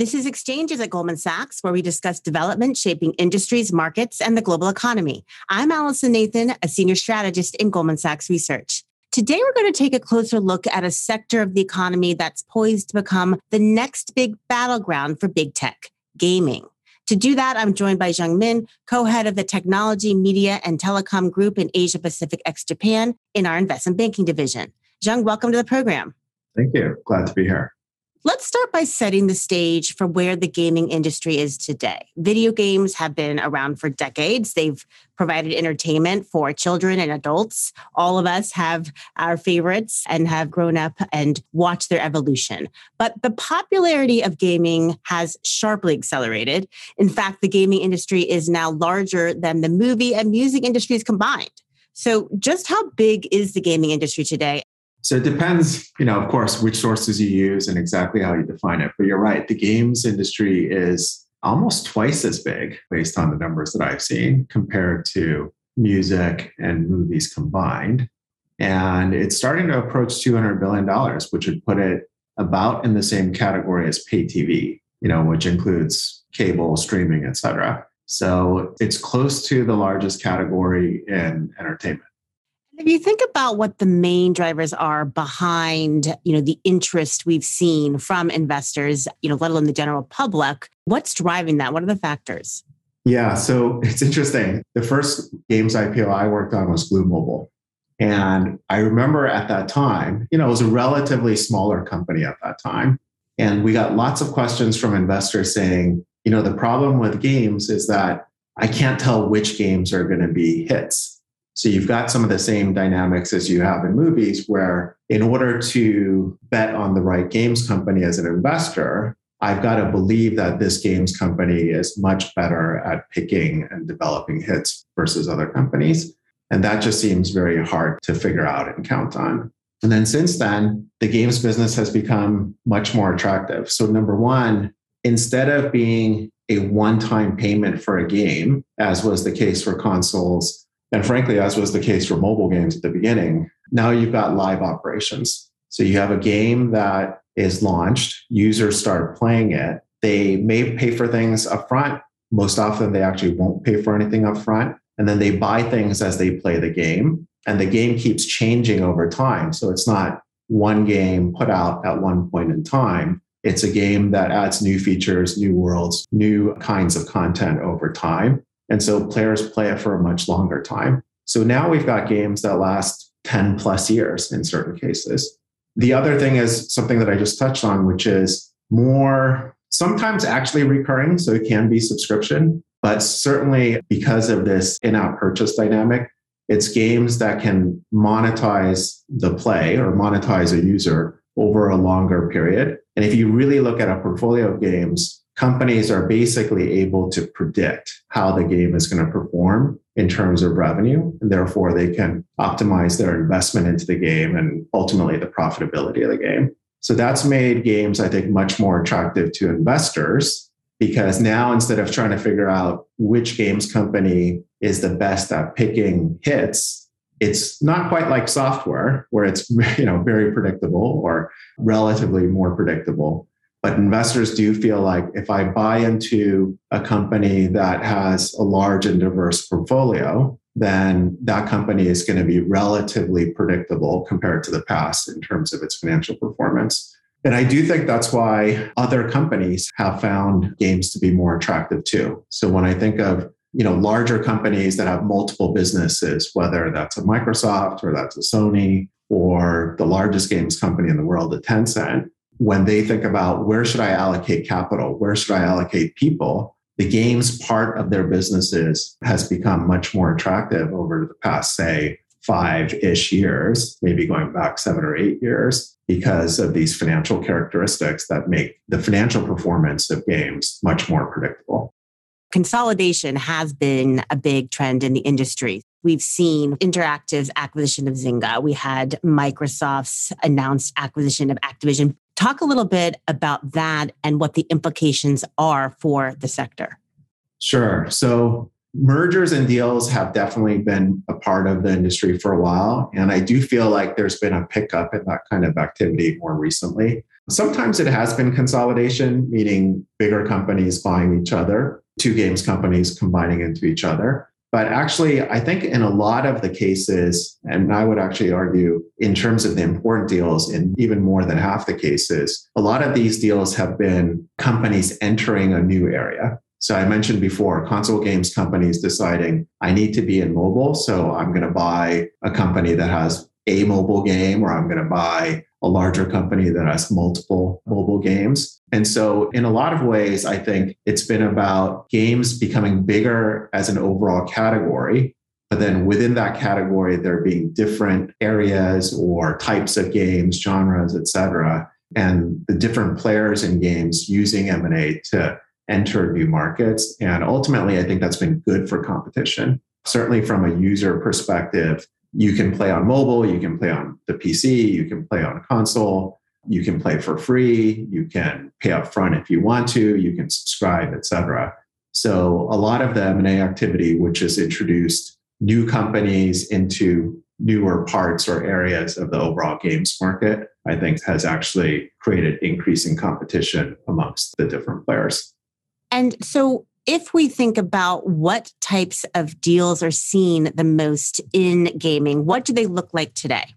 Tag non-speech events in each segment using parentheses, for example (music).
This is Exchanges at Goldman Sachs, where we discuss development shaping industries, markets, and the global economy. I'm Allison Nathan, a senior strategist in Goldman Sachs Research. Today, we're going to take a closer look at a sector of the economy that's poised to become the next big battleground for big tech gaming. To do that, I'm joined by Jung Min, co head of the Technology, Media, and Telecom Group in Asia Pacific ex Japan in our investment banking division. Jung, welcome to the program. Thank you. Glad to be here. Let's start by setting the stage for where the gaming industry is today. Video games have been around for decades. They've provided entertainment for children and adults. All of us have our favorites and have grown up and watched their evolution. But the popularity of gaming has sharply accelerated. In fact, the gaming industry is now larger than the movie and music industries combined. So, just how big is the gaming industry today? So it depends, you know, of course, which sources you use and exactly how you define it. But you're right, the games industry is almost twice as big based on the numbers that I've seen compared to music and movies combined. And it's starting to approach $200 billion, which would put it about in the same category as pay TV, you know, which includes cable, streaming, et cetera. So it's close to the largest category in entertainment. If you think about what the main drivers are behind, you know, the interest we've seen from investors, you know, let alone the general public, what's driving that? What are the factors? Yeah, so (laughs) it's interesting. The first games IPO I worked on was Glu Mobile. And I remember at that time, you know, it was a relatively smaller company at that time. And we got lots of questions from investors saying, you know, the problem with games is that I can't tell which games are going to be hits so you've got some of the same dynamics as you have in movies, where in order to bet on the right games company as an investor, I've got to believe that this games company is much better at picking and developing hits versus other companies. And that just seems very hard to figure out and count on. And then since then, the games business has become much more attractive. So, number one, instead of being a one time payment for a game, as was the case for consoles and frankly, as was the case for mobile games at the beginning, now you've got live operations. So you have a game that is launched, users start playing it. They may pay for things upfront. Most often, they actually won't pay for anything upfront. And then they buy things as they play the game. And the game keeps changing over time. So it's not one game put out at one point in time. It's a game that adds new features, new worlds, new kinds of content over time. And so players play it for a much longer time. So now we've got games that last 10 plus years in certain cases. The other thing is something that I just touched on, which is more sometimes actually recurring. So it can be subscription, but certainly because of this in app purchase dynamic, it's games that can monetize the play or monetize a user over a longer period. And if you really look at a portfolio of games, companies are basically able to predict how the game is going to perform in terms of revenue. And therefore, they can optimize their investment into the game and ultimately the profitability of the game. So that's made games, I think, much more attractive to investors because now instead of trying to figure out which games company is the best at picking hits, it's not quite like software where it's (laughs) you know very predictable or relatively more predictable but investors do feel like if I buy into a company that has a large and diverse portfolio, then that company is going to be relatively predictable compared to the past in terms of its financial performance. And I do think that's why other companies have found games to be more attractive too. So when I think of you know larger companies that have multiple businesses, whether that's a Microsoft or that's a Sony or the largest games company in the world, a Tencent, when they think about where should I allocate capital, where should I allocate people, the games part of their businesses has become much more attractive over the past, say, five ish years, maybe going back seven or eight years, because of these financial characteristics that make the financial performance of games much more predictable. Consolidation has been a big trend in the industry. We've seen Interactive's acquisition of Zynga. We had Microsoft's announced acquisition of Activision. Talk a little bit about that and what the implications are for the sector. Sure. So, mergers and deals have definitely been a part of the industry for a while. And I do feel like there's been a pickup in that kind of activity more recently. Sometimes it has been consolidation, meaning bigger companies buying each other, two games companies combining into each other. But actually, I think in a lot of the cases, and I would actually argue in terms of the important deals, in even more than half the cases, a lot of these deals have been companies entering a new area. So I mentioned before, console games companies deciding I need to be in mobile. So I'm going to buy a company that has a mobile game, or I'm going to buy a larger company that has multiple mobile games. And so, in a lot of ways, I think it's been about games becoming bigger as an overall category. But then within that category, there being different areas or types of games, genres, et cetera, and the different players in games using M&A to enter new markets. And ultimately, I think that's been good for competition. Certainly from a user perspective, you can play on mobile, you can play on the PC, you can play on console, you can play for free, you can pay up front if you want to, you can subscribe, etc. So a lot of the M&A activity, which has introduced new companies into newer parts or areas of the overall games market, I think has actually created increasing competition amongst the different players. And so if we think about what types of deals are seen the most in gaming, what do they look like today?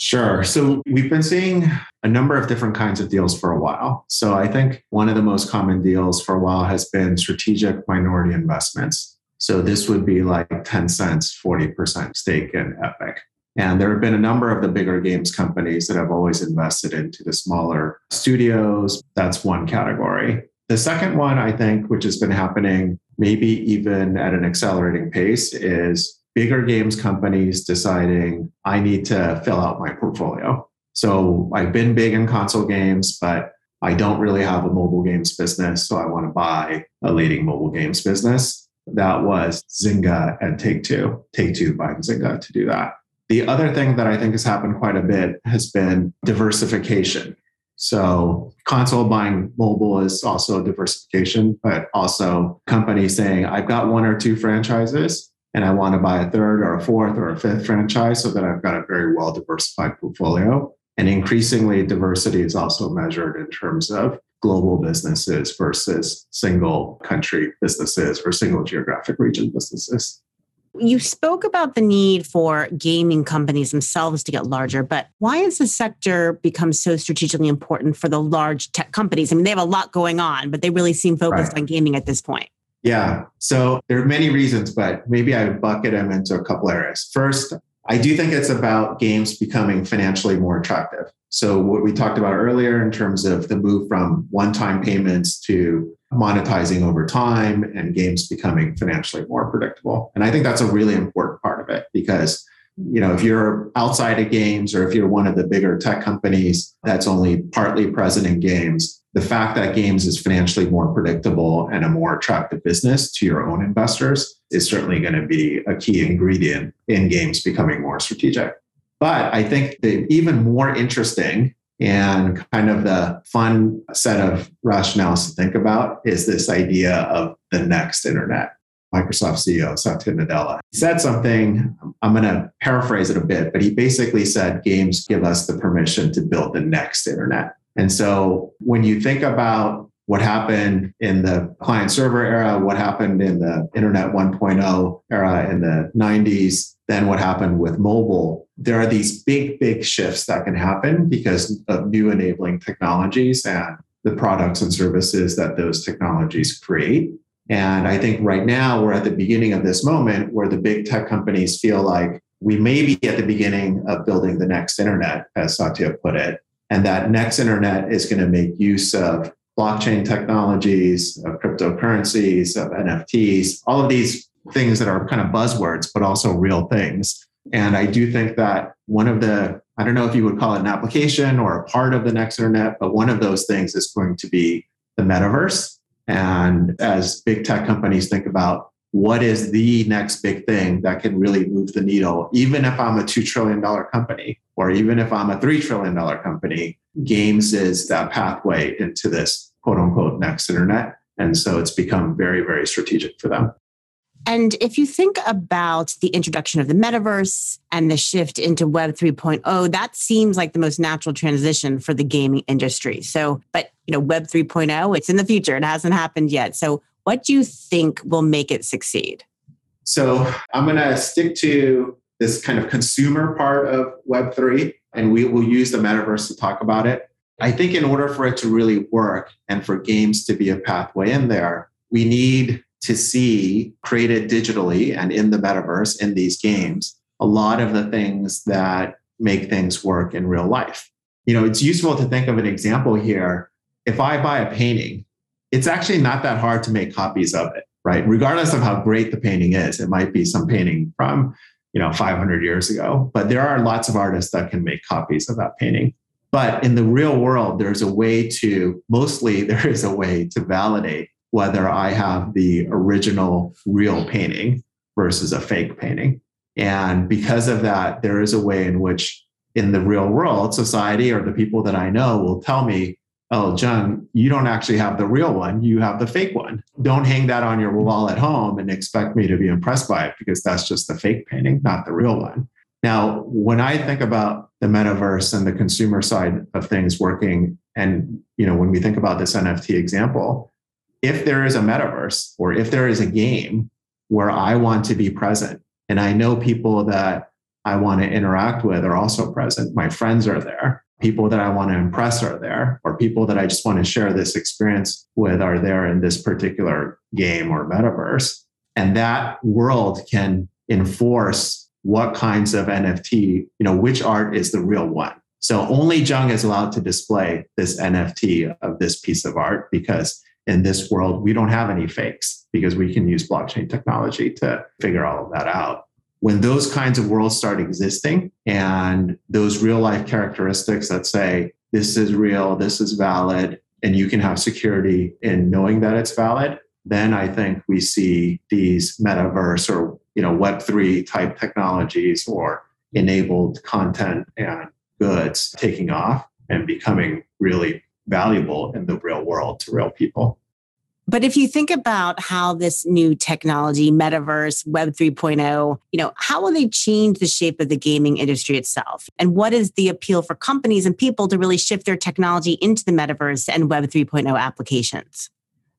Sure. So we've been seeing a number of different kinds of deals for a while. So I think one of the most common deals for a while has been strategic minority investments. So this would be like Tencent's, 40% stake in Epic. And there have been a number of the bigger games companies that have always invested into the smaller studios. That's one category. The second one, I think, which has been happening maybe even at an accelerating pace, is bigger games companies deciding I need to fill out my portfolio. So I've been big in console games, but I don't really have a mobile games business. So I want to buy a leading mobile games business. That was Zynga and Take Two, Take Two buying Zynga to do that. The other thing that I think has happened quite a bit has been diversification. So console buying mobile is also diversification, but also companies saying, I've got one or two franchises and I want to buy a third or a fourth or a fifth franchise so that I've got a very well diversified portfolio. And increasingly, diversity is also measured in terms of global businesses versus single country businesses or single geographic region businesses. You spoke about the need for gaming companies themselves to get larger, but why has the sector become so strategically important for the large tech companies? I mean, they have a lot going on, but they really seem focused right. on gaming at this point. Yeah. So there are many reasons, but maybe I would bucket them into a couple areas. First, I do think it's about games becoming financially more attractive. So what we talked about earlier in terms of the move from one-time payments to monetizing over time and games becoming financially more predictable. And I think that's a really important part of it because you know if you're outside of games or if you're one of the bigger tech companies that's only partly present in games the fact that games is financially more predictable and a more attractive business to your own investors is certainly going to be a key ingredient in games becoming more strategic but i think the even more interesting and kind of the fun set of rationales to think about is this idea of the next internet. Microsoft CEO Satya Nadella said something, I'm going to paraphrase it a bit, but he basically said games give us the permission to build the next internet. And so when you think about what happened in the client server era, what happened in the internet 1.0 era in the 90s, then what happened with mobile, there are these big, big shifts that can happen because of new enabling technologies and the products and services that those technologies create. And I think right now we're at the beginning of this moment where the big tech companies feel like we may be at the beginning of building the next internet, as Satya put it. And that next internet is going to make use of blockchain technologies, of cryptocurrencies, of NFTs, all of these things that are kind of buzzwords, but also real things. And I do think that one of the, I don't know if you would call it an application or a part of the next internet, but one of those things is going to be the metaverse. And as big tech companies think about what is the next big thing that can really move the needle, even if I'm a $2 trillion company, or even if I'm a $3 trillion company, games is that pathway into this quote unquote next internet. And so it's become very, very strategic for them. And if you think about the introduction of the metaverse and the shift into Web 3.0, that seems like the most natural transition for the gaming industry. So, but you know, Web 3.0, it's in the future. It hasn't happened yet. So, what do you think will make it succeed? So, I'm going to stick to this kind of consumer part of Web3, and we will use the metaverse to talk about it. I think in order for it to really work and for games to be a pathway in there, we need to see created digitally and in the metaverse in these games a lot of the things that make things work in real life. You know, it's useful to think of an example here. If I buy a painting, it's actually not that hard to make copies of it, right? Regardless of how great the painting is, it might be some painting from, you know, 500 years ago, but there are lots of artists that can make copies of that painting. But in the real world, there's a way to, mostly, (laughs) there is a way to validate whether I have the original real painting versus a fake painting. And because of that, there is a way in which, in the real world, society or the people that I know will tell me, oh, Jung, you don't actually have the real one, you have the fake one. Don't hang that on your wall at home and expect me to be impressed by it because that's just the fake painting, not the real one. Now, when I think about the metaverse and the consumer side of things working, and you know, when we think about this NFT example, if there is a metaverse or if there is a game where I want to be present and I know people that I want to interact with are also present, my friends are there, people that I want to impress are there, or people that I just want to share this experience with are there in this particular game or metaverse. And that world can enforce what kinds of NFT, you know, which art is the real one. So only Jung is allowed to display this NFT of this piece of art because in this world, we don't have any fakes because we can use blockchain technology to figure all of that out. When those kinds of worlds start existing and those real life characteristics that say, this is real, this is valid, and you can have security in knowing that it's valid, then I think we see these metaverse or you know Web3 type technologies or enabled content and goods taking off and becoming really valuable in the real world to real people. But if you think about how this new technology, metaverse, Web 3.0, you know, how will they change the shape of the gaming industry itself? And what is the appeal for companies and people to really shift their technology into the metaverse and Web 3.0 applications?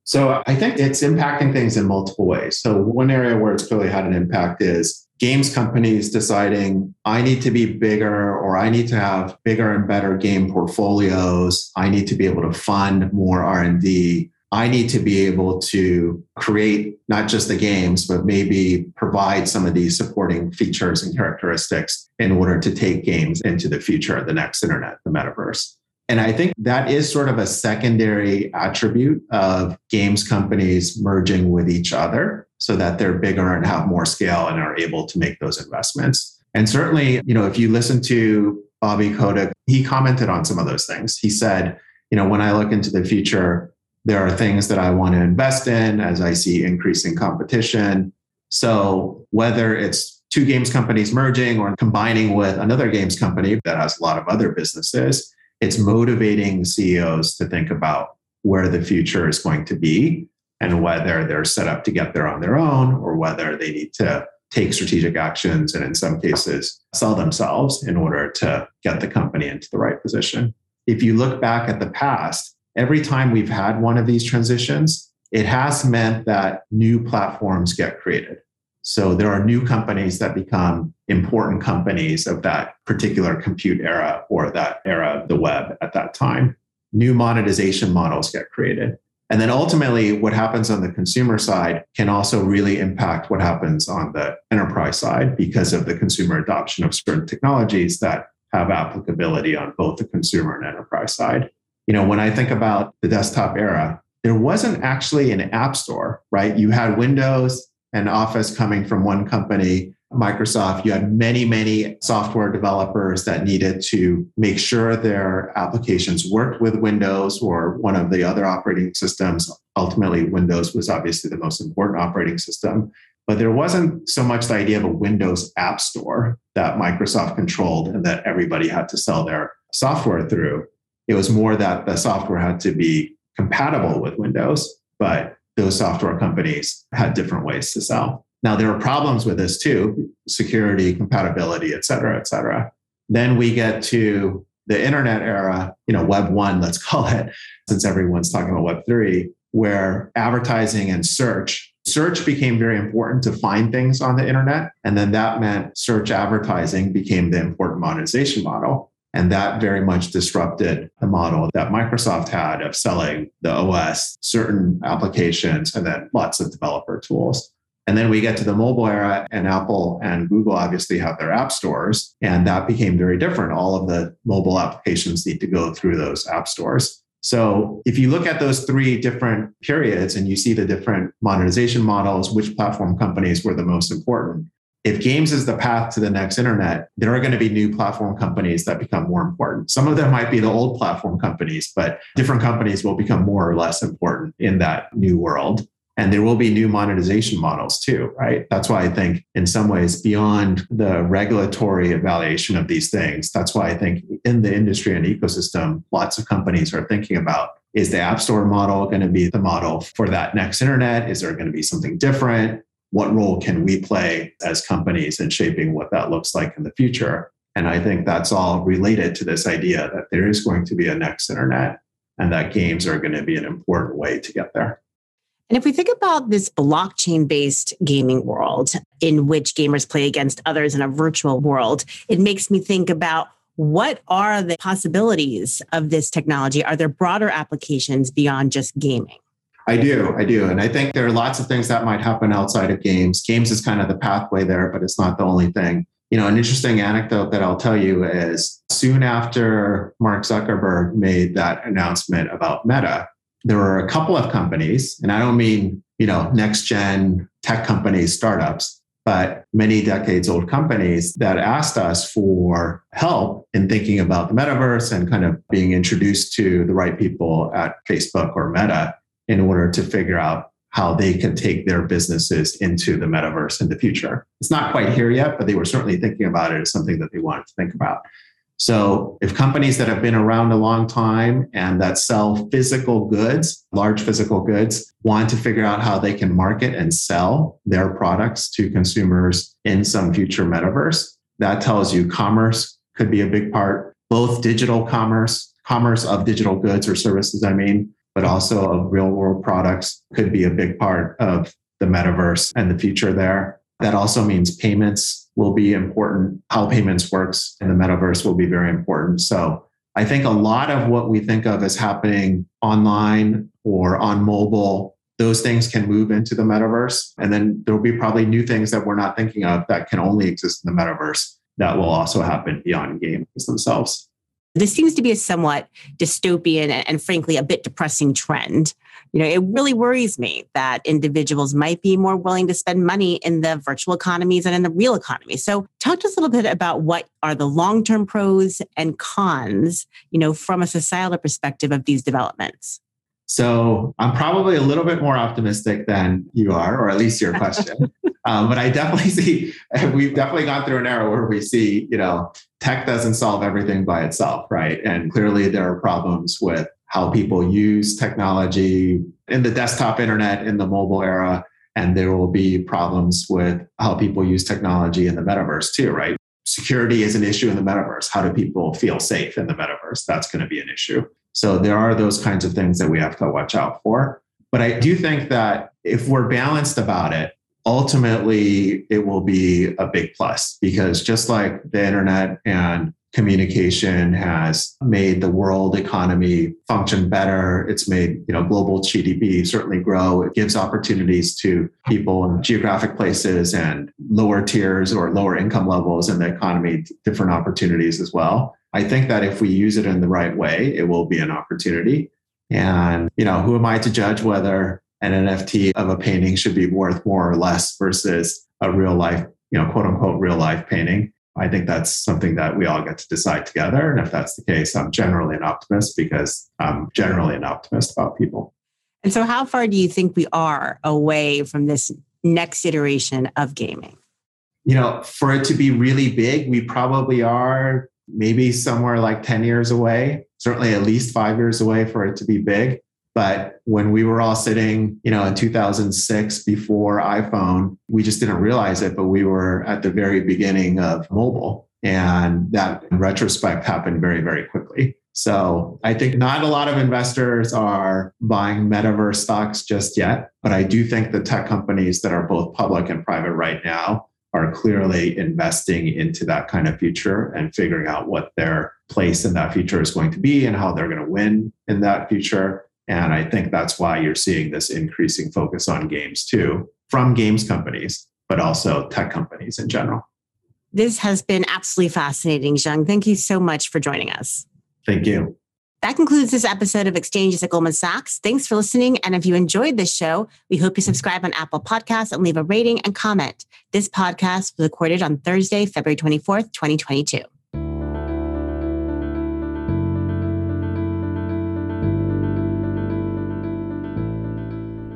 So I think it's impacting things in multiple ways. So one area where it's clearly had an impact is games companies deciding I need to be bigger or I need to have bigger and better game portfolios. I need to be able to fund more R&D. I need to be able to create not just the games, but maybe provide some of these supporting features and characteristics in order to take games into the future, of the next internet, the metaverse. And I think that is sort of a secondary attribute of games companies merging with each other so that they're bigger and have more scale and are able to make those investments. And certainly, you know, if you listen to Bobby Kotick, he commented on some of those things. He said, you know, when I look into the future, there are things that I want to invest in as I see increasing competition. So whether it's two games companies merging or combining with another games company that has a lot of other businesses, it's motivating CEOs to think about where the future is going to be and whether they're set up to get there on their own or whether they need to take strategic actions and in some cases sell themselves in order to get the company into the right position. If you look back at the past, every time we've had one of these transitions, it has meant that new platforms get created. So there are new companies that become important companies of that particular compute era or that era of the web at that time. New monetization models get created. And then ultimately, what happens on the consumer side can also really impact what happens on the enterprise side because of the consumer adoption of certain technologies that have applicability on both the consumer and enterprise side you know, when I think about the desktop era, there wasn't actually an app store, right? You had Windows and Office coming from one company, Microsoft. You had many, many software developers that needed to make sure their applications worked with Windows or one of the other operating systems. Ultimately, Windows was obviously the most important operating system. But there wasn't so much the idea of a Windows app store that Microsoft controlled and that everybody had to sell their software through. It was more that the software had to be compatible with Windows, but those software companies had different ways to sell. Now, there are problems with this too security, compatibility, et cetera, et cetera. Then we get to the internet era, you know, Web 1, let's (laughs) call it, since everyone's talking about Web 3, where advertising and search, search became very important to find things on the internet. And then that meant search advertising became the important monetization model. And that very much disrupted the model that Microsoft had of selling the OS, certain applications, and then lots of developer tools. And then we get to the mobile era, and Apple and Google obviously have their app stores. And that became very different. All of the mobile applications need to go through those app stores. So if you look at those three different periods and you see the different monetization models, which platform companies were the most important, if games is the path to the next internet, there are going to be new platform companies that become more important. Some of them might be the old platform companies, but different companies will become more or less important in that new world. And there will be new monetization models too, right? That's why I think, in some ways, beyond the regulatory evaluation of these things, that's why I think in the industry and ecosystem, lots of companies are thinking about is the App Store model going to be the model for that next internet? Is there going to be something different? What role can we play as companies in shaping what that looks like in the future? And I think that's all related to this idea that there is going to be a next internet and that games are going to be an important way to get there. And if we think about this blockchain based gaming world in which gamers play against others in a virtual world, it makes me think about what are the possibilities of this technology? Are there broader applications beyond just gaming? I do, I do. And I think there are lots of things that might happen outside of games. Games is kind of the pathway there, but it's not the only thing. You know, an interesting anecdote that I'll tell you is soon after Mark Zuckerberg made that announcement about Meta, there were a couple of companies, and I don't mean, you know, next gen tech companies, startups, but many decades old companies that asked us for help in thinking about the metaverse and kind of being introduced to the right people at Facebook or Meta in order to figure out how they can take their businesses into the metaverse in the future. It's not quite here yet, but they were certainly thinking about it as something that they wanted to think about. So, if companies that have been around a long time and that sell physical goods, large physical goods, want to figure out how they can market and sell their products to consumers in some future metaverse, that tells you commerce could be a big part, both digital commerce, commerce of digital goods or services, I mean, but also of real world products could be a big part of the metaverse and the future there. That also means payments will be important. How payments works in the metaverse will be very important. So I think a lot of what we think of as happening online or on mobile, those things can move into the metaverse. And then there'll be probably new things that we're not thinking of that can only exist in the metaverse that will also happen beyond games themselves. This seems to be a somewhat dystopian and, frankly, a bit depressing trend. You know, it really worries me that individuals might be more willing to spend money in the virtual economies and in the real economy. So, talk to us a little bit about what are the long term pros and cons, you know, from a societal perspective of these developments. So I'm probably a little bit more optimistic than you are, or at least your question. (laughs) um, but I definitely (laughs) see we've definitely gone through an era where we see, you know, tech doesn't solve everything by itself, right? And clearly there are problems with how people use technology in the desktop internet, in the mobile era. And there will be problems with how people use technology in the metaverse too, right? Security is an issue in the metaverse. How do people feel safe in the metaverse? That's going to be an issue. So there are those kinds of things that we have to watch out for. But I do think that if we're balanced about it, ultimately it will be a big plus because just like the internet and communication has made the world economy function better it's made you know global gdp certainly grow it gives opportunities to people in geographic places and lower tiers or lower income levels in the economy different opportunities as well I think that if we use it in the right way, it will be an opportunity. And, you know, who am I to judge whether an NFT of a painting should be worth more or less versus a real life, you know, quote unquote, real life painting? I think that's something that we all get to decide together. And if that's the case, I'm generally an optimist because I'm generally an optimist about people. And so, how far do you think we are away from this next iteration of gaming? You know, for it to be really big, we probably are maybe somewhere like 10 years away, certainly at least five years away for it to be big. But when we were all sitting, you know, in 2006 before iPhone, we just didn't realize it, but we were at the very beginning of mobile. And that in retrospect happened very, very quickly. So I think not a lot of investors are buying metaverse stocks just yet, but I do think the tech companies that are both public and private right now are clearly investing into that kind of future and figuring out what their place in that future is going to be and how they're going to win in that future. And I think that's why you're seeing this increasing focus on games too from games companies, but also tech companies in general. This has been absolutely fascinating, Jung. Thank you so much for joining us. Thank you. That concludes this episode of Exchanges at Goldman Sachs. Thanks for listening. And if you enjoyed this show, we hope you subscribe on Apple Podcasts and leave a rating and comment. This podcast was recorded on Thursday, February 24th, 2022.